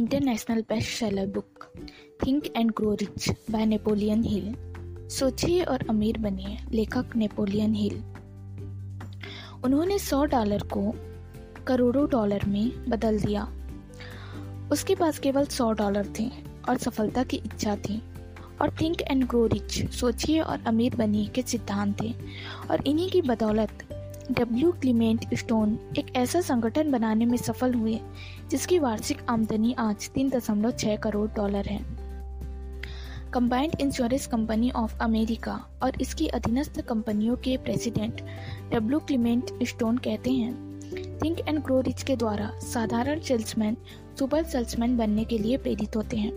International best seller book Think and Grow Rich by Napoleon Hill सोचिए और अमीर बनिए, लेखक नेपोलियन हिल। उन्होंने सौ डॉलर को करोड़ों डॉलर में बदल दिया। उसके पास केवल सौ डॉलर थे और सफलता की इच्छा थी। और थिंक एंड ग्रो रिच सोचिए और अमीर बनिए के सिद्धांत थे। और इन्हीं की बदौलत डब्ल्यू क्लीमेंट स्टोन एक ऐसा संगठन बनाने में सफल हुए, जिसकी वार्षिक आमदनी आज तीन दशमलव छह करोड़ डॉलर है। Combined Insurance Company of America और इसकी अधीनस्थ कंपनियों के प्रेसिडेंट डब्ल्यू क्लीमेंट स्टोन कहते हैं थिंक एंड ग्रो रिच के द्वारा साधारण सेल्समैन सुपर सेल्समैन बनने के लिए प्रेरित होते हैं।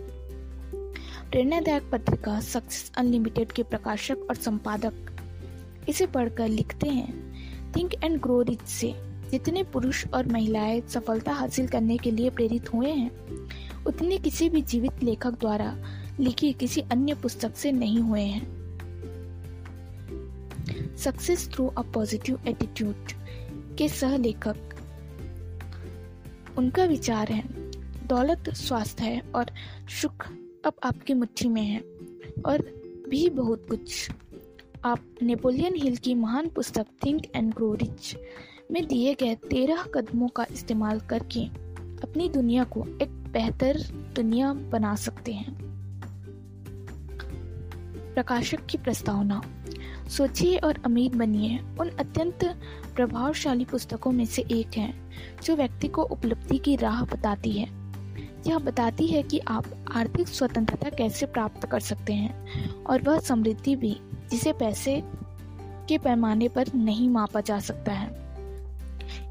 प्रेरणादायक पत्रिका सक्सेस अनलिमिटेड के प्रकाशक और संपादक। इसे पढ़कर लिखते हैं थिंक एंड ग्रो रिच से। जितने पुरुष और महिलाएँ सफलता हासिल करने के लिए प्रेरित हुए हैं, उतने किसी भी जीवित लेखक द्वारा लिखी किसी अन्य पुस्तक से नहीं हुए हैं। Success Through a Positive Attitude के सह लेखक उनका विचार है, दौलत स्वास्थ्य है और सुख अब आपकी मुट्ठी में है और भी बहुत कुछ। आप नेपोलियन हिल की महान पुस्तक थिंक एंड ग्रो रिच में दिए गए तेरह कदमों का इस्तेमाल करके अपनी दुनिया को एक बेहतर दुनिया बना सकते हैं। प्रकाशक की प्रस्तावना, सोचिए और अमीर बनिए, उन अत्यंत प्रभावशाली पुस्तकों में से एक है, जो व्यक्ति को उपलब्धि की राह बताती है। यह बताती है कि आप आर्थिक स्वतंत्रता कैसे प्राप्त कर सकते हैं, और वह समृद्धि भी जिसे पैसे के पैमाने पर नहीं मापा जा सकता है।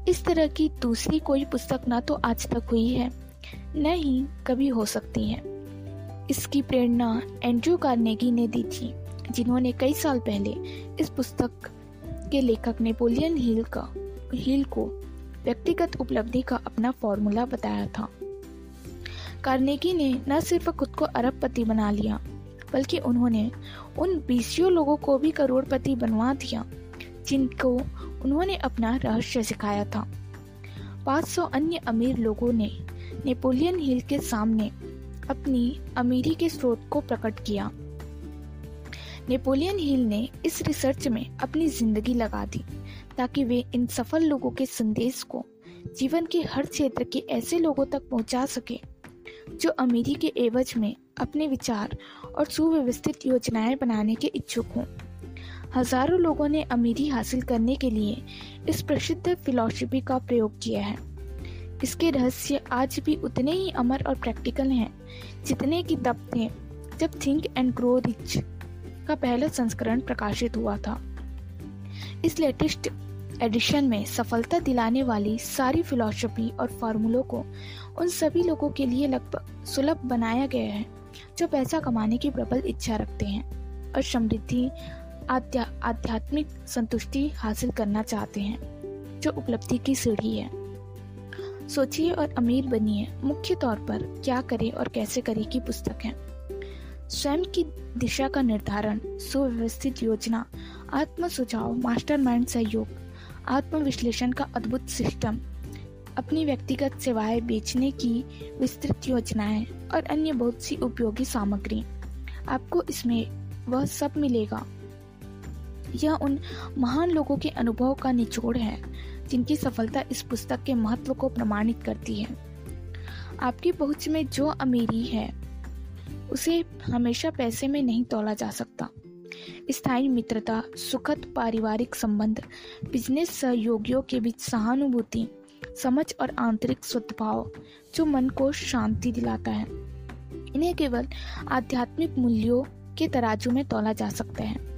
इस तरह की दूसरी कोई पुस्तक ना तो आज तक हुई है, न ही कभी हो सकती है। इसकी प्रेरणा एंड्रू कार्नेगी ने दी थी, जिन्होंने कई साल पहले इस पुस्तक के लेखक नेपोलियन हिल का, हिल को व्यक्तिगत उपलब्धि का अपना फॉर्मूला बताया था। कार्नेगी ने न सिर्फ़ खुद को अरबपति बना लिया, बल्कि उन्होंने उन बीसियों लोगों को भी करोड़पति बनवा दिया, जिनको उन्होंने अपना रहस्य सिखाया था। 500 अन्य अमीर लोगों ने नेपोलियन हिल के सामने अपनी अमीरी के स्रोत को प्रकट किया। नेपोलियन हिल ने इस रिसर्च में अपनी ज़िंदगी लगा दी, ताकि वे इन सफल लोगों के संदेश को जीवन के हर क्षेत्र के ऐसे लोगों तक पहुँचा सके, जो अमीरी के एवज में अपने विचार और सुव्यवस्थित योजनाएँ बनाने के इच्छुक हों। हज़ारों लोगों ने अमीरी हासिल करने के लिए इस प्रसिद्ध फिलॉसफी का प्रयोग किया है। इसके रहस्य आज भी उतने ही अमर और प्रैक्टिकल हैं, जितने की तब थे, जब थिंक एंड ग्रो रिच का पहला संस्करण प्रकाशित हुआ था। इस लेटेस्ट एडिशन में सफलता दिलाने वाली सारी फिलॉसफी और फार्मूलों को उन सभी लोगों के लिए लगभग सुलभ बनाया गया है, जो पैसा कमाने की प्रबल इच्छा रखते हैं और समृद्धि आध्या, आध्यात्मिक संतुष्टि हासिल करना चाहते हैं जो उपलब्धि की सीढ़ी है। सोचिए और अमीर बनिए। मुख्य तौर पर क्या करें और कैसे करें की पुस्तक है। स्वयं की दिशा का निर्धारण सुव्यवस्थित योजना आत्म सुझाव मास्टरमाइंड सहयोग आत्मविश्लेषण का अद्भुत सिस्टम अपनी व्यक्तिगत सेवाएँ बेचने की विस्तृत योजनाएँ और अन्य बहुत सी उपयोगी सामग्री। आपको इसमें वह सब मिलेगा। यह उन महान लोगों के अनुभव का निचोड़ है, जिनकी सफलता इस पुस्तक के महत्व को प्रमाणित करती है। आपकी पहुँच में जो अमीरी है, उसे हमेशा पैसे में नहीं तोला जा सकता। स्थायी मित्रता, सुखद पारिवारिक संबंध बिज़नेस सहयोगियों के बीच सहानुभूति, समझ और आंतरिक सद्भाव, जो मन को शांति दिलाता है। इन्हें केवल आध्यात्मिक मूल्यों के तराजू में तोला जा सकता है।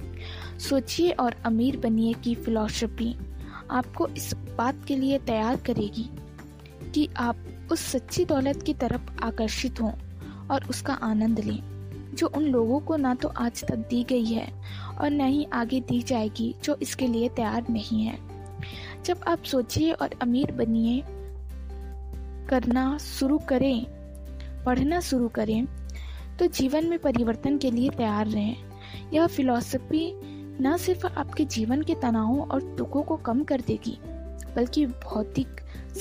सोचिए और अमीर बनिए की फिलॉसफी आपको इस बात के लिए तैयार करेगी कि आप उस सच्ची दौलत की तरफ़ आकर्षित हों और उसका आनंद लें, जो उन लोगों को ना तो आज तक दी गई है और न ही आगे दी जाएगी, जो इसके लिए तैयार नहीं है। जब आप सोचिए और अमीर बनिए, करना शुरू करें, पढ़ना शुरू करें तो जीवन में परिवर्तन के लिए तैयार रहें। यह फिलॉसफी न सिर्फ़ आपके जीवन के तनावों और दुखों को कम कर देगी, बल्कि भौतिक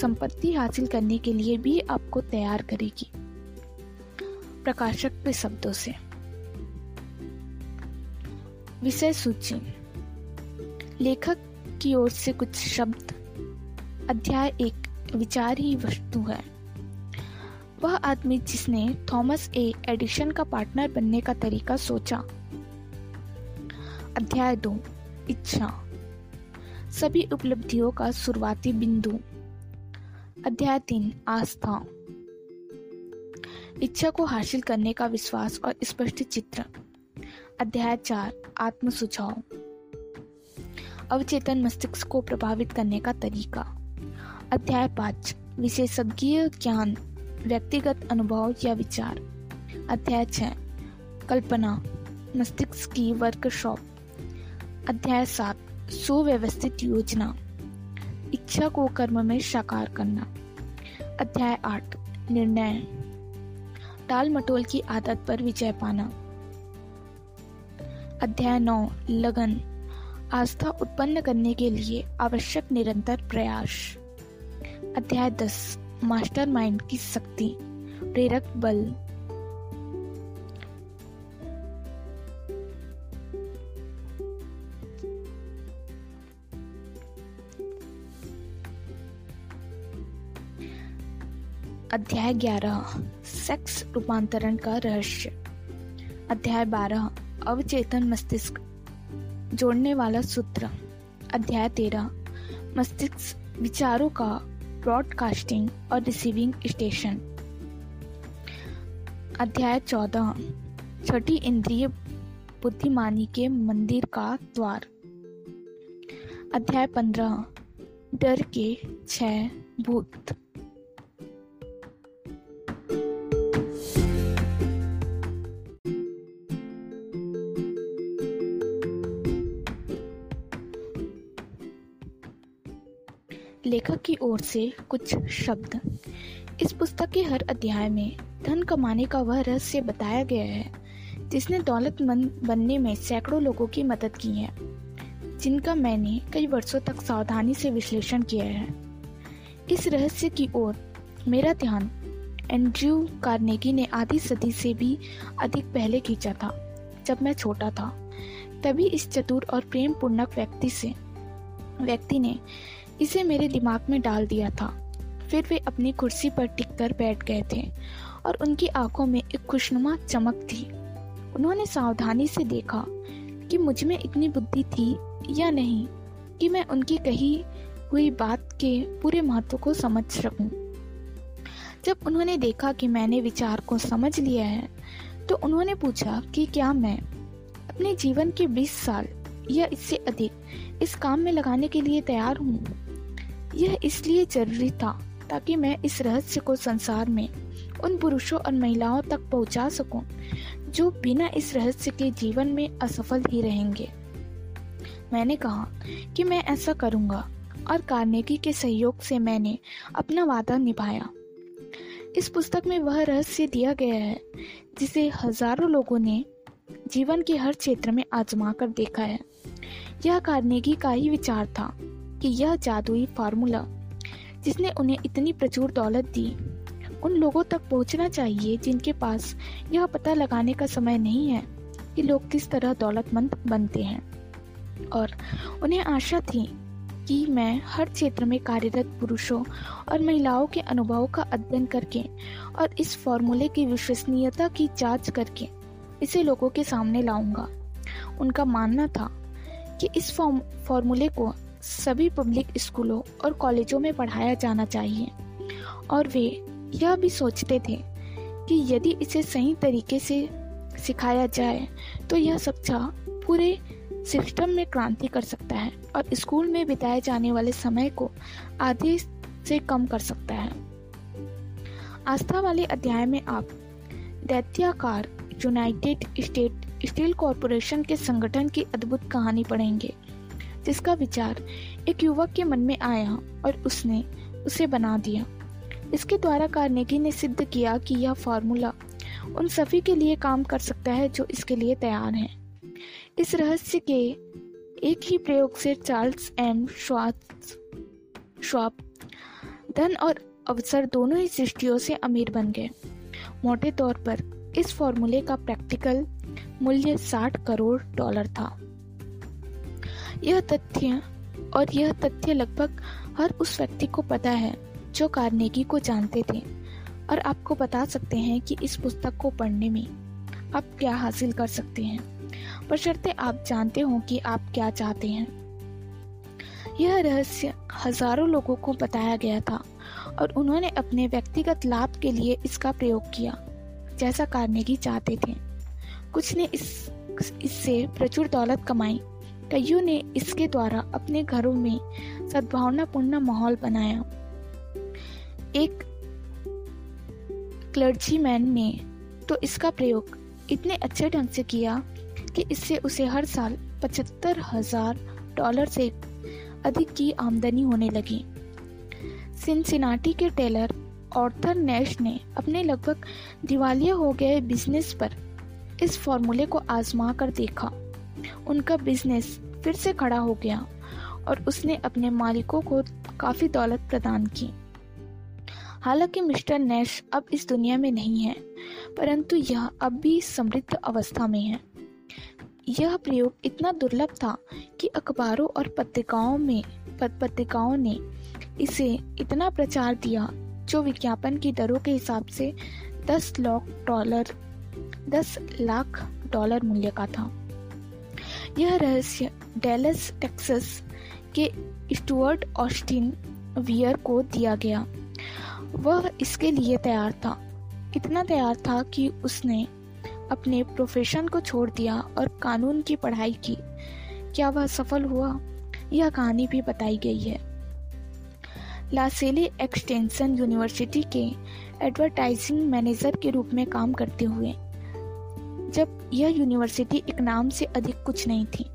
संपत्ति हासिल करने के लिए भी आपको तैयार करेगी। प्रकाशक के शब्दों से। विषय सूची। लेखक की ओर से कुछ शब्द। अध्याय एक, विचार ही वस्तु है। वह आदमी जिसने थॉमस ए एडिशन का पार्टनर बनने का तरीका सोचा। अध्याय दो, इच्छा। सभी उपलब्धियों का शुरुआती बिंदु। अध्याय तीन, आस्था। इच्छा को हासिल करने का विश्वास और स्पष्ट चित्र। अध्याय चार आत्म सुझाव अवचेतन मस्तिष्क को प्रभावित करने का तरीका। अध्याय पाँच, विशेषज्ञ ज्ञान, व्यक्तिगत अनुभव या विचार। अध्याय छ कल्पना, मस्तिष्क की वर्कशॉप अध्याय सात, सुव्यवस्थित योजना। इच्छा को कर्म में साकार करना। अध्याय आठ, निर्णय। टाल मटोल की आदत पर विजय पाना। अध्याय नौ, लगन। आस्था उत्पन्न करने के लिए आवश्यक निरंतर प्रयास। अध्याय दस, मास्टरमाइंड की शक्ति, प्रेरक बल। अध्याय ग्यारह सेक्स रूपांतरण का रहस्य। अध्याय बारह, अवचेतन मस्तिष्क, जोड़ने वाला सूत्र। अध्याय तेरह, मस्तिष्क विचारों का ब्रॉडकास्टिंग और रिसीविंग स्टेशन अध्याय चौदह, छठी इंद्रिय बुद्धिमानी के मंदिर का द्वार। अध्याय पंद्रह, डर के छह भूत। ओर से कुछ शब्द। इस पुस्तक के हर अध्याय में धन कमाने का वह रहस्य बताया गया है, जिसने दौलतमंद बनने में सैकड़ों लोगों की मदद की है, जिनका मैंने कई वर्षों तक सावधानी से विश्लेषण किया है। इस रहस्य की ओर मेरा ध्यान एंड्रयू कार्नेगी ने आधी सदी से भी अधिक पहले खींचा था, जब मैं छोटा था। तभी इस चतुर और प्रेम पूर्णक व्यक्ति से, व्यक्ति ने इसे मेरे दिमाग में डाल दिया था। फिर वे अपनी कुर्सी पर टिककर बैठ गए थे और उनकी आँखों में एक खुशनुमा चमक थी। उन्होंने सावधानी से देखा कि मुझमें इतनी बुद्धि थी या नहीं कि मैं उनकी कही हुई बात के पूरे महत्व को समझ सकूँ। जब उन्होंने देखा कि मैंने विचार को समझ लिया है तो उन्होंने पूछा कि क्या मैं अपने जीवन के 20 साल या इससे अधिक इस काम में लगाने के लिए तैयार हूँ? यह इसलिए ज़रूरी था ताकि मैं इस रहस्य को संसार में उन पुरुषों और महिलाओं तक पहुँचा सकूँ, जो बिना इस रहस्य के जीवन में असफल ही रहेंगे। मैंने कहा कि मैं ऐसा करूँगा और कार्नेगी के सहयोग से मैंने अपना वादा निभाया। इस पुस्तक में वह रहस्य दिया गया है, जिसे हज़ारों लोगों ने जीवन के हर क्षेत्र में आजमा कर देखा है। यह कार्नेगी का ही विचार था। कि यह जादुई फार्मूला, जिसने उन्हें इतनी प्रचुर दौलत दी, उन लोगों तक पहुँचना चाहिए जिनके पास यह पता लगाने का समय नहीं है कि लोग किस तरह दौलतमंद बनते हैं। और उन्हें आशा थी कि मैं हर क्षेत्र में कार्यरत पुरुषों और महिलाओं के अनुभवों का अध्ययन करके और इस फॉर्मूले की विश्वसनीयता की जाँच करके इसे लोगों के सामने लाऊँगा। उनका मानना था कि इस फॉर्मूले को सभी पब्लिक स्कूलों और कॉलेजों में पढ़ाया जाना चाहिए। और वे यह भी सोचते थे कि यदि इसे सही तरीके से सिखाया जाए तो यह शिक्षा पूरे सिस्टम में क्रांति कर सकता है और स्कूल में बिताए जाने वाले समय को आधे से कम कर सकता है। आस्था वाले अध्याय में आप दैत्याकार यूनाइटेड स्टेट स्टील कॉरपोरेशन के संगठन की अद्भुत कहानी पढ़ेंगे। जिसका विचार एक युवक के मन में आया और उसने उसे बना दिया। इसके द्वारा कार्नेगी ने सिद्ध किया कि यह फार्मूला उन सभी के लिए काम कर सकता है जो इसके लिए तैयार हैं। इस रहस्य के एक ही प्रयोग से चार्ल्स एम श्वाप धन और अवसर दोनों ही सृष्टियों से अमीर बन गए। मोटे तौर पर इस फॉर्मूले का प्रैक्टिकल मूल्य 60 करोड़ डॉलर था। यह तथ्य और यह तथ्य लगभग हर उस व्यक्ति को पता है, जो कार्नेगी को जानते थे और आपको बता सकते हैं कि इस पुस्तक को पढ़ने में आप क्या हासिल कर सकते हैं। बशर्ते आप जानते हो कि आप क्या चाहते हैं। यह रहस्य हज़ारों लोगों को बताया गया था और उन्होंने अपने व्यक्तिगत लाभ के लिए इसका प्रयोग किया, जैसा कार्नेगी चाहते थे। कुछ ने इस, इससे प्रचुर दौलत कमाई। कईयों ने इसके द्वारा अपने घरों में सद्भावनापूर्ण माहौल बनाया। एक क्लर्जीमैन ने तो इसका प्रयोग इतने अच्छे ढंग से किया कि इससे उसे हर साल पचहत्तर हज़ार डॉलर से अधिक की आमदनी होने लगी। सिंसिनाटी के टेलर ऑर्थर नैश ने अपने लगभग दिवालिया हो गए बिज़नेस पर इस फॉर्मूले को आजमा कर देखा। उनका बिज़नेस फिर से खड़ा हो गया और उसने अपने मालिकों को काफ़ी दौलत प्रदान की। हालाँकि मिस्टर नैश अब इस दुनिया में नहीं है, परंतु यह अब भी समृद्ध अवस्था में है। यह प्रयोग इतना दुर्लभ था कि अखबारों और पत्रिकाओं में पत्रिकाओं ने इसे इतना प्रचार दिया जो विज्ञापन की दरों के हिसाब से 10 लाख डॉलर 10 लाख डॉलर मूल्य का था। यह रहस्य डेलस, टेक्सास के स्टुअर्ट ऑस्टिन वियर को दिया गया। वह इसके लिए तैयार था। इतना तैयार था कि उसने अपने प्रोफेशन को छोड़ दिया और कानून की पढ़ाई की। क्या वह सफल हुआ? यह कहानी भी बताई गई है। लासेले एक्सटेंशन यूनिवर्सिटी के एडवर्टाइजिंग मैनेजर के रूप में काम करते हुए जब यह यूनिवर्सिटी एक नाम से अधिक कुछ नहीं थी।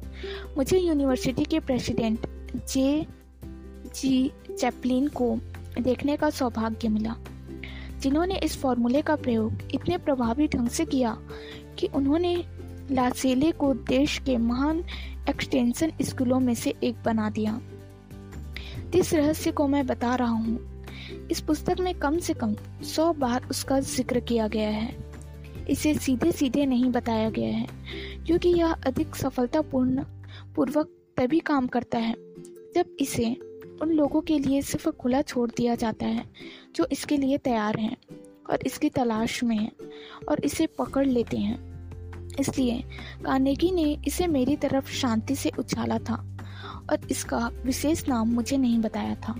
मुझे यूनिवर्सिटी के प्रेसिडेंट जे जी चैपलिन को देखने का सौभाग्य मिला, जिन्होंने इस फॉर्मूले का प्रयोग इतने प्रभावी ढंग से किया कि उन्होंने लासेले को देश के महान एक्सटेंशन स्कूलों में से एक बना दिया। इस रहस्य को मैं बता रहा हूँ, इस पुस्तक में कम से कम सौ बार उसका ज़िक्र किया गया है। इसे सीधे सीधे नहीं बताया गया है, क्योंकि यह अधिक सफलतापूर्ण, पूर्वक तभी काम करता है, जब इसे उन लोगों के लिए सिर्फ़ खुला छोड़ दिया जाता है, जो इसके लिए तैयार हैं और इसकी तलाश में हैं और इसे पकड़ लेते हैं। इसलिए कानेगी ने इसे मेरी तरफ़ शांति से उछाला था और इसका विशेष नाम मुझे नहीं बताया था।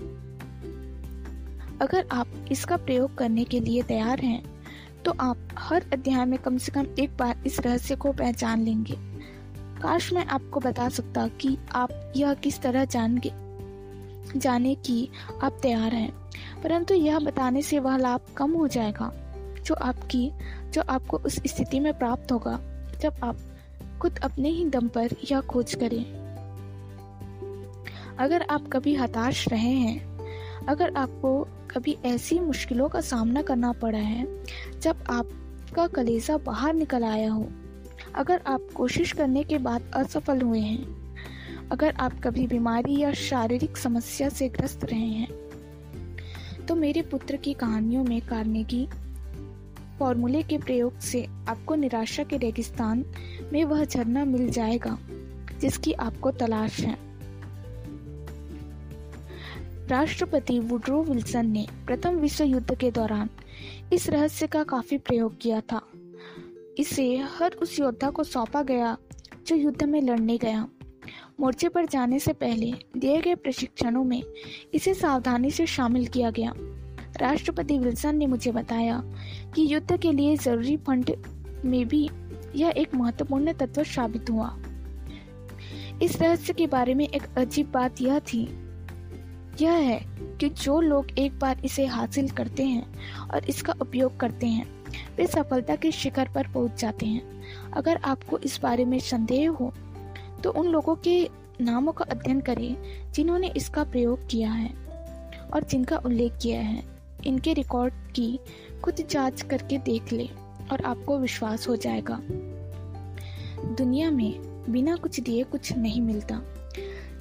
अगर आप इसका प्रयोग करने के लिए तैयार हैं तो आप हर अध्याय में कम से कम एक बार इस रहस्य को पहचान लेंगे। काश मैं आपको बता सकता कि आप यह किस तरह जान जाने की आप तैयार हैं। परंतु यह बताने से वह लाभ कम हो जाएगा, जो आपकी, जो आपको उस स्थिति में प्राप्त होगा, जब आप खुद अपने ही दम पर यह खोज करें। अगर आप कभी हताश रहे हैं, अगर आपको कभी ऐसी मुश्किलों का सामना करना पड़ा है जब आपका कलेजा बाहर निकल आया हो। अगर आप कोशिश करने के बाद असफल हुए हैं, अगर आप कभी बीमारी या शारीरिक समस्या से ग्रस्त रहे हैं तो मेरे पुत्र की कहानियों में कार्नेगी फॉर्मूले के प्रयोग से आपको निराशा के रेगिस्तान में वह झरना मिल जाएगा, जिसकी आपको तलाश है। राष्ट्रपति वुड्रो विल्सन ने प्रथम विश्व युद्ध के दौरान इस रहस्य का काफ़ी प्रयोग किया था। इसे हर उस योद्धा को सौंपा गया जो युद्ध में लड़ने गया। मोर्चे पर जाने से पहले दिए गए प्रशिक्षणों में इसे सावधानी से शामिल किया गया। राष्ट्रपति विल्सन ने मुझे बताया कि युद्ध के लिए ज़रूरी फंड में भी यह एक महत्वपूर्ण तत्व साबित हुआ। इस रहस्य के बारे में एक अजीब बात यह थी यह है कि जो लोग एक बार इसे हासिल करते हैं और इसका उपयोग करते हैं, वे सफलता के शिखर पर पहुँच जाते हैं। अगर आपको इस बारे में संदेह हो तो उन लोगों के नामों का अध्ययन करें जिन्होंने इसका प्रयोग किया है और जिनका उल्लेख किया है। इनके रिकॉर्ड की खुद जाँच करके देख ले और आपको विश्वास हो जाएगा। दुनिया में बिना कुछ दिए कुछ नहीं मिलता।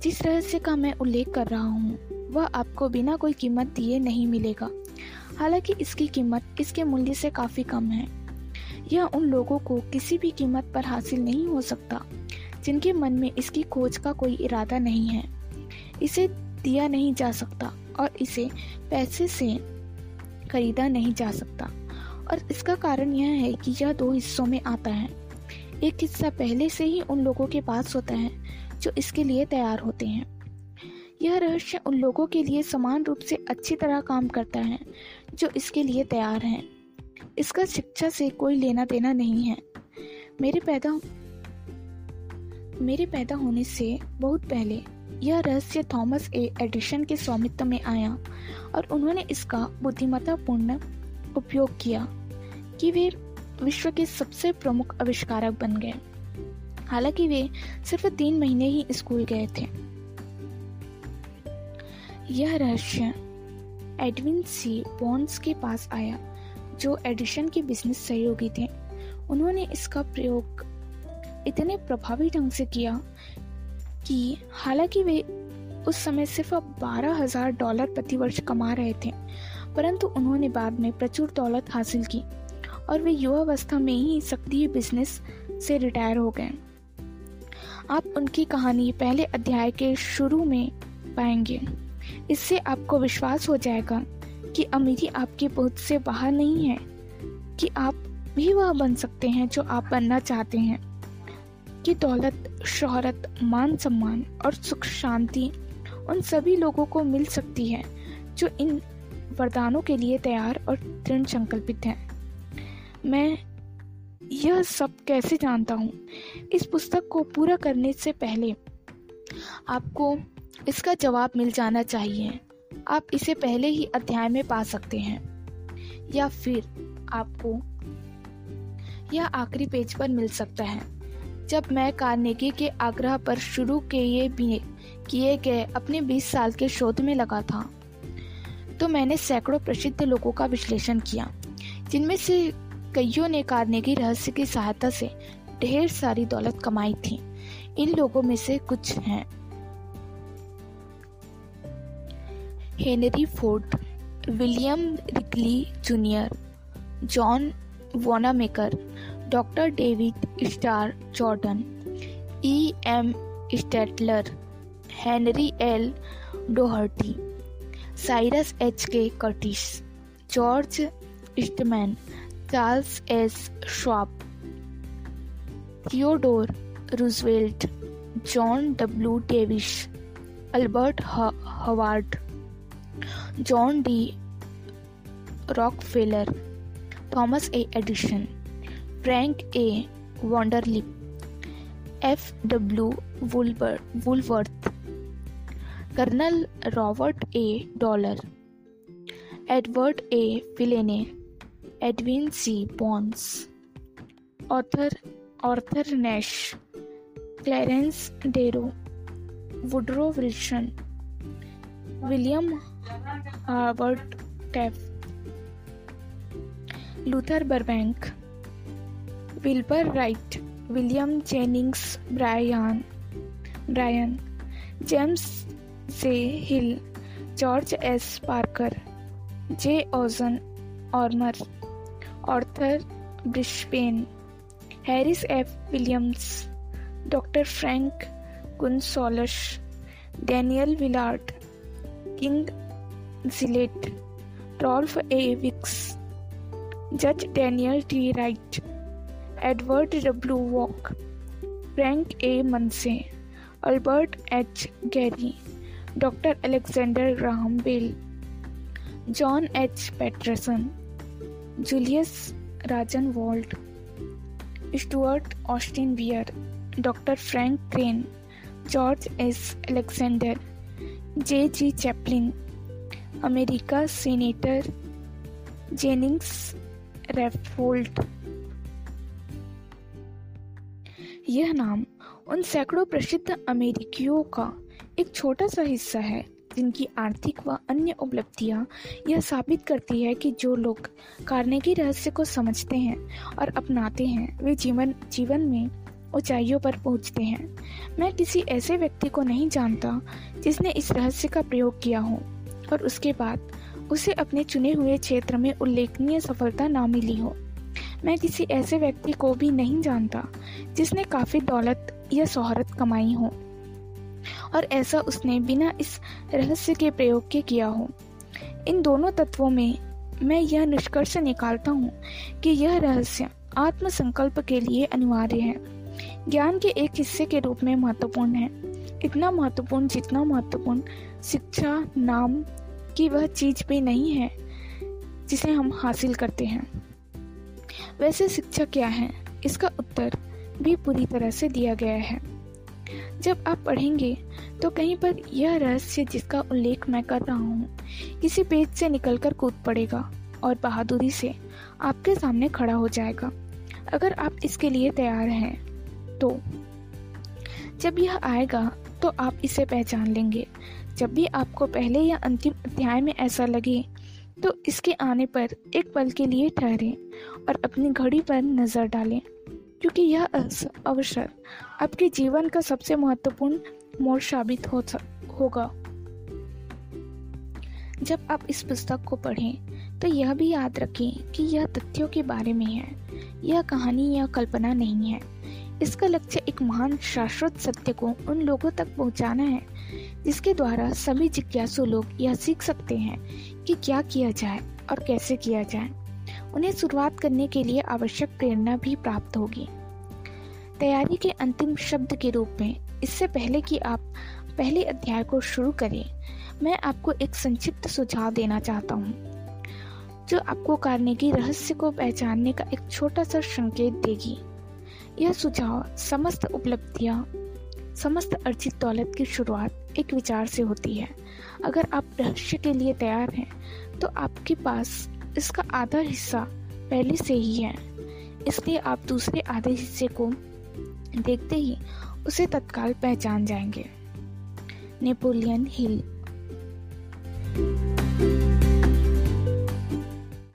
जिस रहस्य का मैं उल्लेख कर रहा हूँ वह आपको बिना कोई कीमत दिए नहीं मिलेगा। हालाँकि इसकी कीमत इसके मूल्य से काफ़ी कम है। यह उन लोगों को किसी भी कीमत पर हासिल नहीं हो सकता, जिनके मन में इसकी खोज का कोई इरादा नहीं है। इसे दिया नहीं जा सकता और इसे पैसे से खरीदा नहीं जा सकता। और इसका कारण यह है कि यह दो हिस्सों में आता है। एक हिस्सा पहले से ही उन लोगों के पास होता है, जो इसके लिए तैयार होते हैं। यह रहस्य उन लोगों के लिए समान रूप से अच्छी तरह काम करता है, जो इसके लिए तैयार हैं। इसका शिक्षा से कोई लेना देना नहीं है। मेरे पैदा मेरे पैदा होने से बहुत पहले यह रहस्य थॉमस ए एडिशन के स्वामित्व में आया और उन्होंने इसका बुद्धिमत्तापूर्ण उपयोग किया कि वे विश्व के सबसे प्रमुख आविष्कारक बन गए। हालाँकि वे सिर्फ़ तीन महीने ही स्कूल गए थे। यह रहस्य एडविन सी बॉन्स के पास आया, जो एडिशन के बिज़नेस सहयोगी थे। उन्होंने इसका प्रयोग इतने प्रभावी ढंग से किया कि हालाँकि वे उस समय सिर्फ़ अब बारह हज़ार डॉलर प्रति वर्ष कमा रहे थे, परंतु उन्होंने बाद में प्रचुर दौलत हासिल की और वे युवावस्था में ही सक्रिय बिज़नेस से रिटायर हो गए। आप उनकी कहानी पहले अध्याय के शुरू में पाएँगे। इससे आपको विश्वास हो जाएगा कि अमीरी आपकी पहुँच से बाहर नहीं है, कि आप भी वह बन सकते हैं जो आप बनना चाहते हैं। कि दौलत, शोहरत, मान सम्मान और सुख, शांति उन सभी लोगों को मिल सकती है जो इन वरदानों के लिए तैयार और दृढ़ संकल्पित हैं। मैं यह सब कैसे जानता हूँ? इस पुस्तक को पूरा करने से पहले आपको इसका जवाब मिल जाना चाहिए। आप इसे पहले ही अध्याय में पा सकते हैं। या फिर आपको यह आखिरी पेज पर मिल सकता है। जब मैं कार्नेगी के आग्रह पर शुरू किए किए गए अपने 20 साल के शोध में लगा था तो मैंने सैकड़ों प्रसिद्ध लोगों का विश्लेषण किया, जिनमें से कईयों ने कार्नेगी रहस्य की सहायता से ढेर सारी दौलत कमाई थी। इन लोगों में से कुछ हैं। Henry Ford William Wrigley Junior John Wanamaker doctor David Starr Jordan E M Statler Henry L Doherty Cyrus H K Curtis George Eastman Charles S Schwab Theodore Roosevelt John W Davis Albert Hubbard John D Rockefeller, Thomas A. Edison, Frank A. Vanderlip F. W Woolworth, Colonel Robert A. Dollar, Edward A. Filene Edwin C. Barnes, Arthur Arthur Nash, Clarence Darrow, Woodrow Wilson, William Howard Taft Luther Burbank Wilbur Wright William Jennings Bryan Bryan James J Hill George S Parker J ओजन Armour Arthur Brisbane Harris F Williams doctor Frank Gunsaulus Daniel Willard king Rolf ए Vicks जज Daniel T right Edward W walk Frank ए मनसे Albert H Gary doctor Alexander Graham bell John H Patterson Julius राजन vault Stuart Austin beer doctor Frank crane George S Alexander जे जी Chaplin America senator Jennings रेफोल्ट। यह नाम उन सैकड़ों प्रसिद्ध अमेरिकियों का एक छोटा सा हिस्सा है, जिनकी आर्थिक व अन्य उपलब्धियाँ यह साबित करती है कि जो लोग कार्नेगी रहस्य को समझते हैं और अपनाते हैं, वे जीवन जीवन में ऊंचाइयों पर पहुँचते हैं। मैं किसी ऐसे व्यक्ति को नहीं जानता जिसने इस रहस्य का प्रयोग किया हो। और उसके बाद उसे अपने चुने हुए क्षेत्र में उल्लेखनीय सफलता ना मिली हो। मैं किसी ऐसे व्यक्ति को भी नहीं जानता जिसने काफ़ी दौलत या शोहरत कमाई हो और ऐसा उसने बिना इस रहस्य के प्रयोग के किया हो। इन दोनों तत्वों में मैं यह निष्कर्ष निकालता हूँ कि यह रहस्य आत्म संकल्प के लिए अनिवार्य है। ज्ञान के एक हिस्से के रूप में महत्वपूर्ण है। इतना महत्वपूर्ण जितना महत्वपूर्ण शिक्षा, नाम की वह चीज़ भी नहीं है जिसे हम हासिल करते हैं। वैसे शिक्षा क्या है? इसका उत्तर भी पूरी तरह से दिया गया है। जब आप पढ़ेंगे तो कहीं पर यह रहस्य जिसका उल्लेख मैं कर रहा हूँ, किसी पेज से निकलकर कूद पड़ेगा और बहादुरी से आपके सामने खड़ा हो जाएगा। अगर आप इसके लिए तैयार हैं तो। जब यह आएगा तो आप इसे पहचान लेंगे। जब भी आपको पहले या अंतिम अध्याय में ऐसा लगे तो इसके आने पर एक पल के लिए ठहरें और अपनी घड़ी पर नज़र डालें, क्योंकि यह अवसर आपके जीवन का सबसे महत्वपूर्ण मोड़ साबित हो होगा। जब आप इस पुस्तक को पढ़ें तो यह भी याद रखें कि यह तथ्यों के बारे में है। यह कहानी या कल्पना नहीं है। इसका लक्ष्य एक महान शाश्वत सत्य को उन लोगों तक पहुंचाना है, जिसके द्वारा सभी जिज्ञासु लोग यह सीख सकते हैं कि क्या किया जाए और कैसे किया जाए। उन्हें शुरुआत करने के लिए आवश्यक प्रेरणा भी प्राप्त होगी। तैयारी के अंतिम शब्द के रूप में, इससे पहले कि आप पहले अध्याय को शुरू करें, मैं आपको एक संक्षिप्त सुझाव देना चाहता हूँ, जो आपको की रहस्य को पहचानने का एक छोटा सा संकेत देगी। यह सुझाव समस्त उपलब्धियाँ, समस्त अर्जित दौलत की शुरुआत एक विचार से होती है। अगर आप रहस्य के लिए तैयार हैं तो आपके पास इसका आधा हिस्सा पहले से ही है। इसलिए आप दूसरे आधे हिस्से को देखते ही उसे तत्काल पहचान जाएँगे। Napoleon Hill.